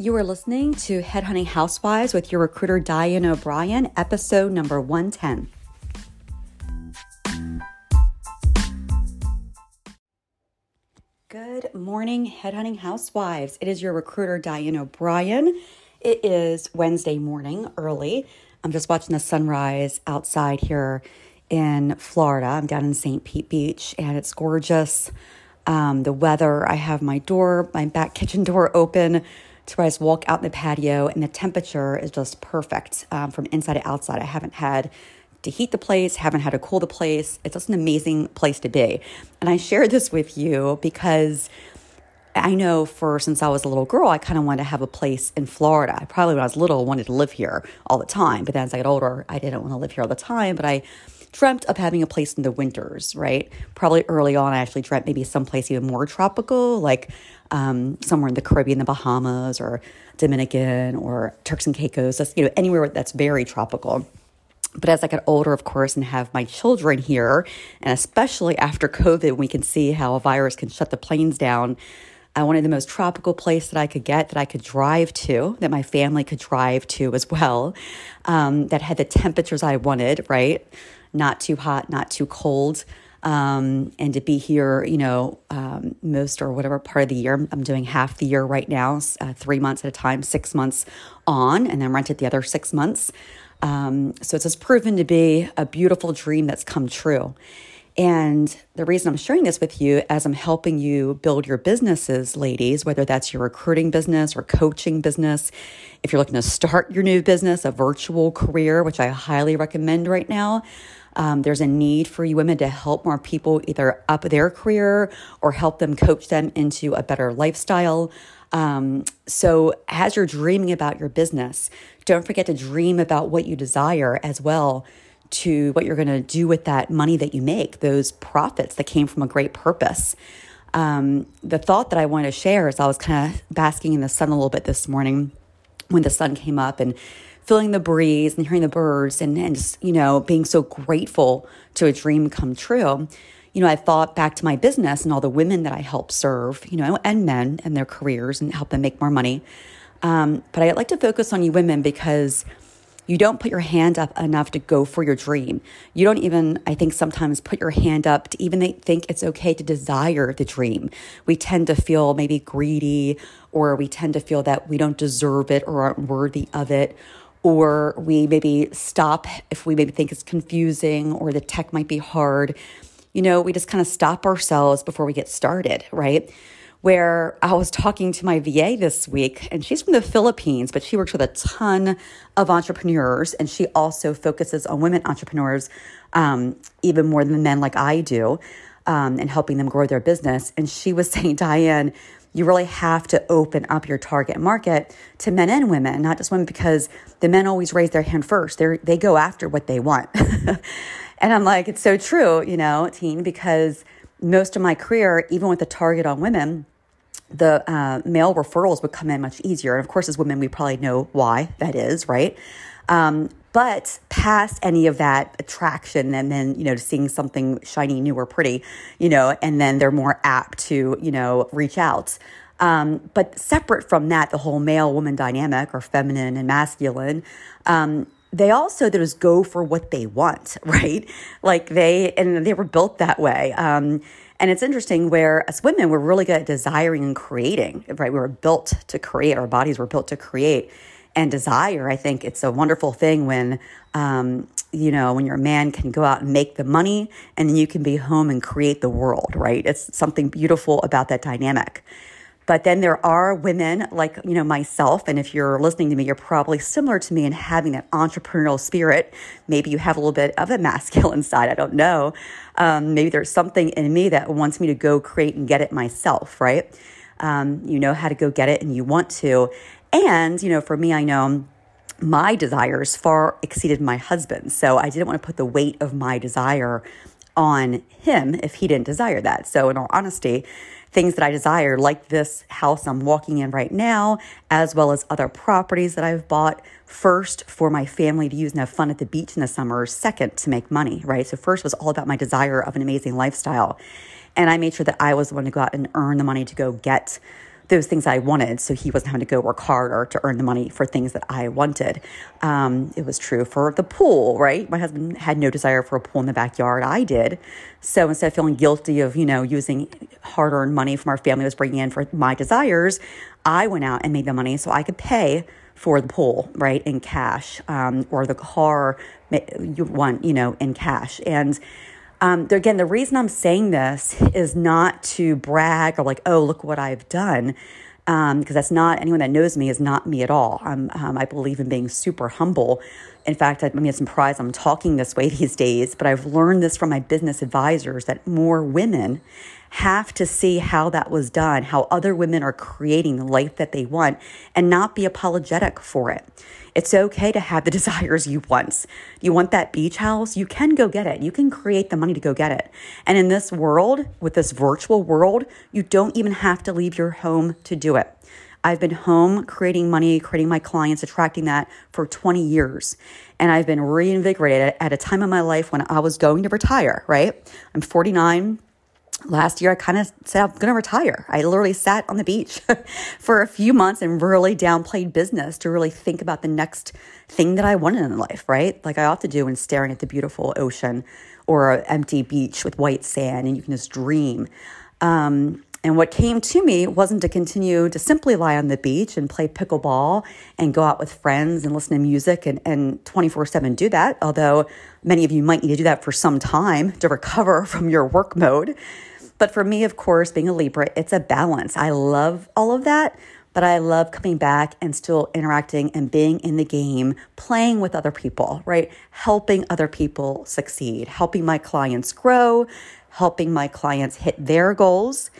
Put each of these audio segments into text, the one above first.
You are listening to Headhunting Housewives with your recruiter Diane O'Brien, episode number 110. Good morning, Headhunting Housewives. It is your recruiter Diane O'Brien. It is Wednesday morning, early. I'm just watching the sunrise outside here in Florida. I'm down in St. Pete Beach and it's gorgeous. Um, the weather, I have my door, my back kitchen door open to where I just walk out in the patio, and the temperature is just perfect um, from inside to outside. I haven't had to heat the place, haven't had to cool the place. It's just an amazing place to be. And I share this with you because I know for since I was a little girl, I kind of wanted to have a place in Florida. I probably when I was little wanted to live here all the time, but then as I got older, I didn't want to live here all the time. But I dreamt of having a place in the winters, right? Probably early on, I actually dreamt maybe someplace even more tropical, like um, somewhere in the Caribbean, the Bahamas, or Dominican, or Turks and Caicos. That's you know anywhere that's very tropical. But as I get older, of course, and have my children here, and especially after COVID, we can see how a virus can shut the planes down. I wanted the most tropical place that I could get, that I could drive to, that my family could drive to as well, um, that had the temperatures I wanted, right? Not too hot, not too cold um, and to be here, you know, um, most or whatever part of the year. I'm doing half the year right now, uh, three months at a time, six months on, and then rented the other six months. Um, so it's just proven to be a beautiful dream that's come true. And the reason I'm sharing this with you as I'm helping you build your businesses, ladies, whether that's your recruiting business or coaching business, if you're looking to start your new business, a virtual career, which I highly recommend right now, um, there's a need for you women to help more people either up their career or help them coach them into a better lifestyle. Um, so, as you're dreaming about your business, don't forget to dream about what you desire as well to what you're going to do with that money that you make, those profits that came from a great purpose. Um, the thought that I want to share is I was kind of basking in the sun a little bit this morning when the sun came up and feeling the breeze and hearing the birds and, and just, you know, being so grateful to a dream come true. You know, I thought back to my business and all the women that I help serve, you know, and men and their careers and help them make more money. Um, but I like to focus on you women because you don't put your hand up enough to go for your dream. You don't even, I think, sometimes put your hand up to even think it's okay to desire the dream. We tend to feel maybe greedy, or we tend to feel that we don't deserve it or aren't worthy of it, or we maybe stop if we maybe think it's confusing or the tech might be hard. You know, we just kind of stop ourselves before we get started, right? Where I was talking to my VA this week, and she's from the Philippines, but she works with a ton of entrepreneurs, and she also focuses on women entrepreneurs um, even more than men, like I do, um, and helping them grow their business. And she was saying, Diane, you really have to open up your target market to men and women, not just women, because the men always raise their hand first. They they go after what they want, and I'm like, it's so true, you know, teen, because most of my career, even with the target on women, the uh, male referrals would come in much easier. And of course, as women, we probably know why that is, right? Um, but past any of that attraction and then, you know, seeing something shiny, new, or pretty, you know, and then they're more apt to, you know, reach out. Um, but separate from that, the whole male woman dynamic or feminine and masculine, um, they also just go for what they want, right? Like they and they were built that way. Um, and it's interesting where as women we're really good at desiring and creating, right? We were built to create. Our bodies were built to create and desire. I think it's a wonderful thing when, um, you know, when your man can go out and make the money and then you can be home and create the world, right? It's something beautiful about that dynamic. But then there are women like, you know, myself. And if you're listening to me, you're probably similar to me in having that entrepreneurial spirit. Maybe you have a little bit of a masculine side. I don't know. Um, maybe there's something in me that wants me to go create and get it myself, right? Um, you know how to go get it and you want to. And, you know, for me, I know my desires far exceeded my husband's. So I didn't want to put the weight of my desire on him if he didn't desire that. So, in all honesty, things that I desire, like this house I'm walking in right now, as well as other properties that I've bought, first for my family to use and have fun at the beach in the summer, second to make money, right? So, first was all about my desire of an amazing lifestyle. And I made sure that I was the one to go out and earn the money to go get those things I wanted. So he wasn't having to go work harder to earn the money for things that I wanted. Um, it was true for the pool, right? My husband had no desire for a pool in the backyard. I did. So instead of feeling guilty of, you know, using hard earned money from our family was bringing in for my desires, I went out and made the money so I could pay for the pool, right, in cash, um, or the car you want, you know, in cash. And um, again, the reason I'm saying this is not to brag or like, oh, look what I've done, because um, that's not anyone that knows me is not me at all. Um, I believe in being super humble. In fact, I, I mean, I'm surprised I'm talking this way these days, but I've learned this from my business advisors that more women have to see how that was done, how other women are creating the life that they want, and not be apologetic for it. It's okay to have the desires you want. You want that beach house? You can go get it. You can create the money to go get it. And in this world, with this virtual world, you don't even have to leave your home to do it. I've been home creating money, creating my clients, attracting that for 20 years. And I've been reinvigorated at a time in my life when I was going to retire, right? I'm 49 last year I kind of said I'm going to retire. I literally sat on the beach for a few months and really downplayed business to really think about the next thing that I wanted in life, right? Like I ought to do when staring at the beautiful ocean or an empty beach with white sand and you can just dream. Um, and what came to me wasn't to continue to simply lie on the beach and play pickleball and go out with friends and listen to music and, and 24 7 do that, although many of you might need to do that for some time to recover from your work mode. But for me, of course, being a Libra, it's a balance. I love all of that, but I love coming back and still interacting and being in the game, playing with other people, right? Helping other people succeed, helping my clients grow, helping my clients hit their goals.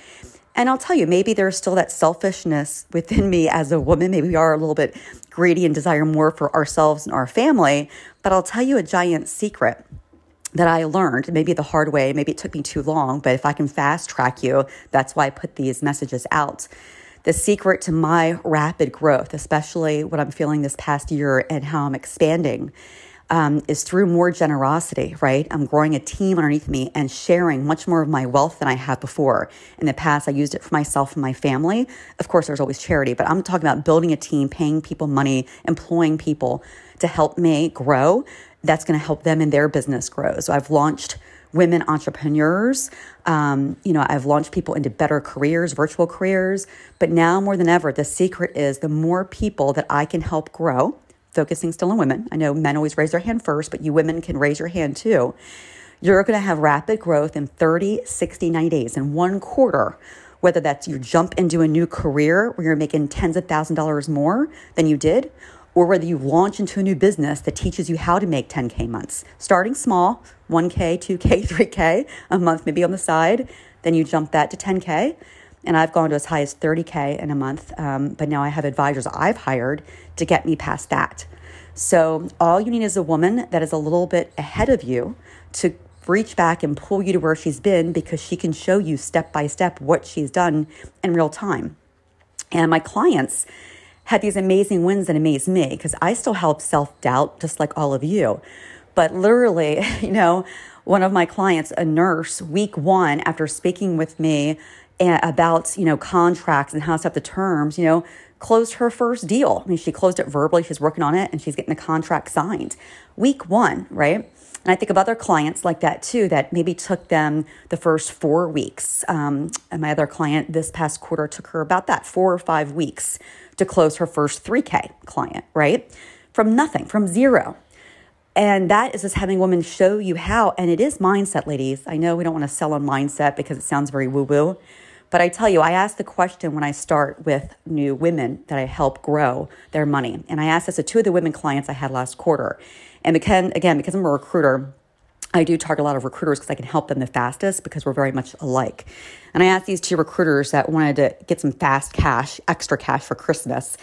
And I'll tell you, maybe there's still that selfishness within me as a woman. Maybe we are a little bit greedy and desire more for ourselves and our family. But I'll tell you a giant secret that I learned, maybe the hard way, maybe it took me too long, but if I can fast track you, that's why I put these messages out. The secret to my rapid growth, especially what I'm feeling this past year and how I'm expanding, um, is through more generosity, right? I'm growing a team underneath me and sharing much more of my wealth than I have before. In the past, I used it for myself and my family. Of course, there's always charity, but I'm talking about building a team, paying people money, employing people to help me grow that's going to help them and their business grow. So I've launched women entrepreneurs. Um, you know, I've launched people into better careers, virtual careers. But now more than ever, the secret is the more people that I can help grow, focusing still on women. I know men always raise their hand first, but you women can raise your hand too. You're going to have rapid growth in 30, 60, 90 days, in one quarter. Whether that's you jump into a new career where you're making tens of thousand dollars more than you did, or whether you launch into a new business that teaches you how to make 10K months. Starting small, 1K, 2K, 3K a month, maybe on the side, then you jump that to 10K. And I've gone to as high as 30K in a month, um, but now I have advisors I've hired to get me past that. So all you need is a woman that is a little bit ahead of you to reach back and pull you to where she's been because she can show you step by step what she's done in real time. And my clients, had these amazing wins that amazed me because I still have self doubt, just like all of you. But literally, you know, one of my clients, a nurse, week one, after speaking with me eh, about, you know, contracts and how to set the terms, you know, closed her first deal. I mean, she closed it verbally, she's working on it, and she's getting the contract signed. Week one, right? And I think of other clients like that too, that maybe took them the first four weeks. Um, and my other client this past quarter took her about that, four or five weeks to close her first 3K client, right? From nothing, from zero. And that is just having women show you how. And it is mindset, ladies. I know we don't want to sell on mindset because it sounds very woo woo. But I tell you, I ask the question when I start with new women that I help grow their money. And I asked this to two of the women clients I had last quarter. And because, again, because I'm a recruiter, I do target a lot of recruiters because I can help them the fastest because we're very much alike. And I asked these two recruiters that wanted to get some fast cash, extra cash for Christmas,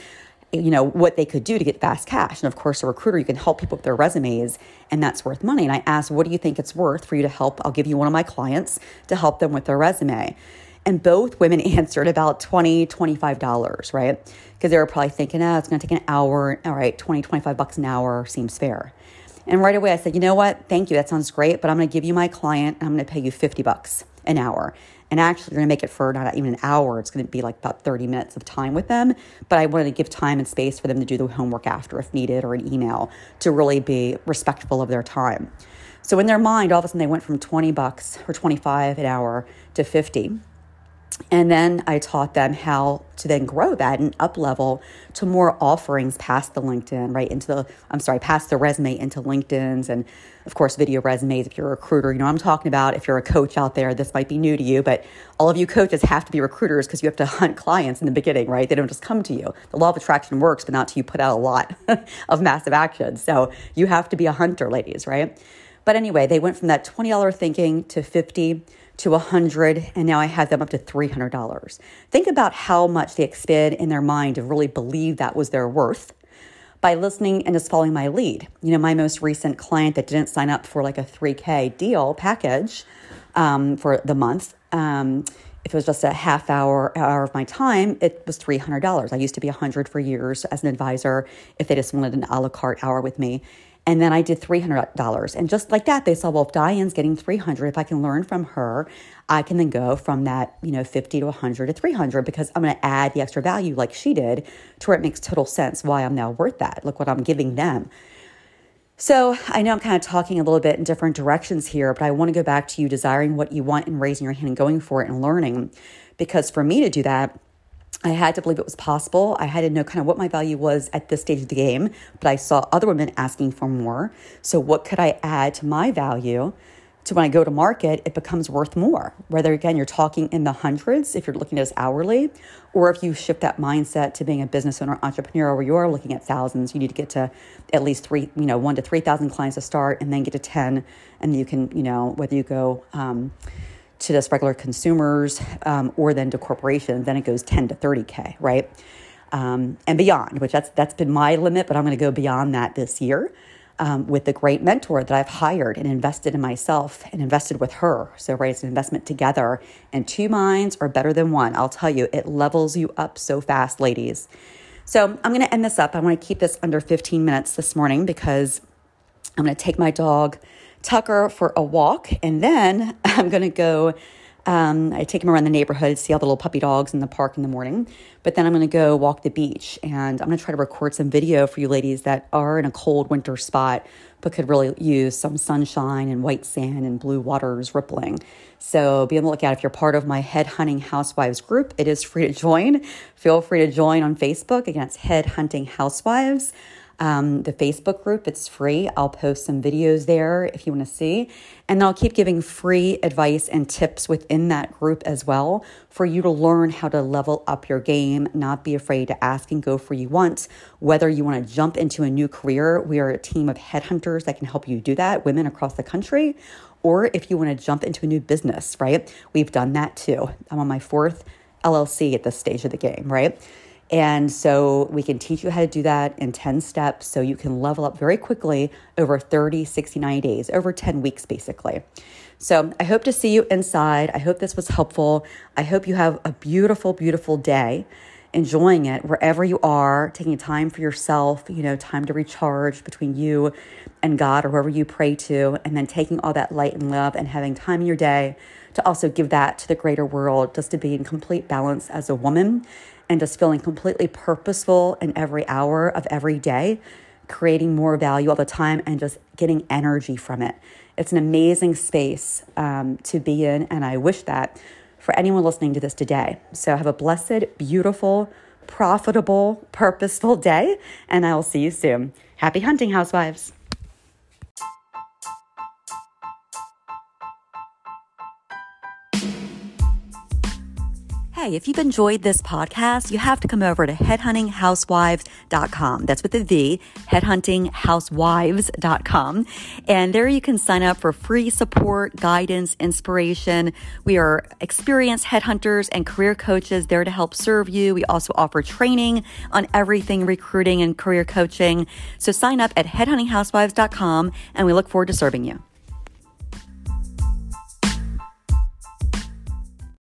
you know, what they could do to get fast cash. And of course, a recruiter, you can help people with their resumes, and that's worth money. And I asked, what do you think it's worth for you to help? I'll give you one of my clients to help them with their resume. And both women answered about $20, $25, right? Because they were probably thinking, oh, it's going to take an hour. All right, 20, 25 bucks an hour seems fair. And right away I said, you know what? Thank you. That sounds great, but I'm going to give you my client and I'm going to pay you 50 bucks. an hour. And actually, you're going to make it for not even an hour. It's going to be like about 30 minutes of time with them. But I wanted to give time and space for them to do the homework after if needed or an email to really be respectful of their time. So in their mind, all of a sudden they went from 20 bucks or 25 an hour to 50. And then I taught them how to then grow that and up level to more offerings past the LinkedIn, right? Into the, I'm sorry, past the resume into LinkedIn's and of course video resumes if you're a recruiter. You know I'm talking about. If you're a coach out there, this might be new to you, but all of you coaches have to be recruiters because you have to hunt clients in the beginning, right? They don't just come to you. The law of attraction works, but not till you put out a lot of massive action. So you have to be a hunter, ladies, right? But anyway, they went from that $20 thinking to 50 to 100 and now I have them up to $300. Think about how much they expend in their mind to really believe that was their worth by listening and just following my lead. You know, my most recent client that didn't sign up for like a 3K deal package um, for the month, um, if it was just a half hour hour of my time, it was three hundred dollars. I used to be a hundred for years as an advisor. If they just wanted an a la carte hour with me, and then I did $300. And just like that, they saw, well, if Diane's getting 300, if I can learn from her, I can then go from that, you know, 50 to 100 to 300 because I'm going to add the extra value like she did to where it makes total sense why I'm now worth that. Look what I'm giving them. So I know I'm kind of talking a little bit in different directions here, but I want to go back to you desiring what you want and raising your hand and going for it and learning. Because for me to do that, I had to believe it was possible. I had to know kind of what my value was at this stage of the game, but I saw other women asking for more. So, what could I add to my value? To when I go to market, it becomes worth more. Whether again you're talking in the hundreds if you're looking at us hourly, or if you shift that mindset to being a business owner, entrepreneur, where you are looking at thousands, you need to get to at least three, you know, one to three thousand clients to start, and then get to ten, and you can, you know, whether you go. Um, to just regular consumers um, or then to corporations, then it goes 10 to 30K, right? Um, and beyond, which that's, that's been my limit, but I'm going to go beyond that this year um, with the great mentor that I've hired and invested in myself and invested with her. So, right, it's an investment together, and two minds are better than one. I'll tell you, it levels you up so fast, ladies. So, I'm going to end this up. I want to keep this under 15 minutes this morning because I'm going to take my dog Tucker for a walk, and then I'm going to go. Um, I take him around the neighborhood, see all the little puppy dogs in the park in the morning. But then I'm going to go walk the beach, and I'm going to try to record some video for you ladies that are in a cold winter spot but could really use some sunshine and white sand and blue waters rippling. So be on the lookout. If you're part of my Head Hunting Housewives group, it is free to join. Feel free to join on Facebook. Again, it's Head Hunting Housewives um, the Facebook group. It's free. I'll post some videos there if you want to see. And I'll keep giving free advice and tips within that group as well for you to learn how to level up your game, not be afraid to ask and go for you want. Whether you want to jump into a new career, we are a team of headhunters that can help you do that, women across the country. Or if you want to jump into a new business, right? We've done that too. I'm on my fourth LLC at this stage of the game, right? And so we can teach you how to do that in 10 steps so you can level up very quickly over 30, 60, 90 days, over 10 weeks basically. So I hope to see you inside. I hope this was helpful. I hope you have a beautiful, beautiful day, enjoying it wherever you are, taking time for yourself, you know, time to recharge between you and God or whoever you pray to, and then taking all that light and love and having time in your day to also give that to the greater world, just to be in complete balance as a woman and just feeling completely purposeful in every hour of every day, creating more value all the time and just getting energy from it. It's an amazing space um, to be in, and I wish that for anyone listening to this today. So have a blessed, beautiful, profitable, purposeful day, and I will see you soon. Happy hunting, housewives. Hey, if you've enjoyed this podcast, you have to come over to headhuntinghousewives.com. That's with the V, headhuntinghousewives.com. And there you can sign up for free support, guidance, inspiration. We are experienced headhunters and career coaches there to help serve you. We also offer training on everything recruiting and career coaching. So sign up at headhuntinghousewives.com and we look forward to serving you.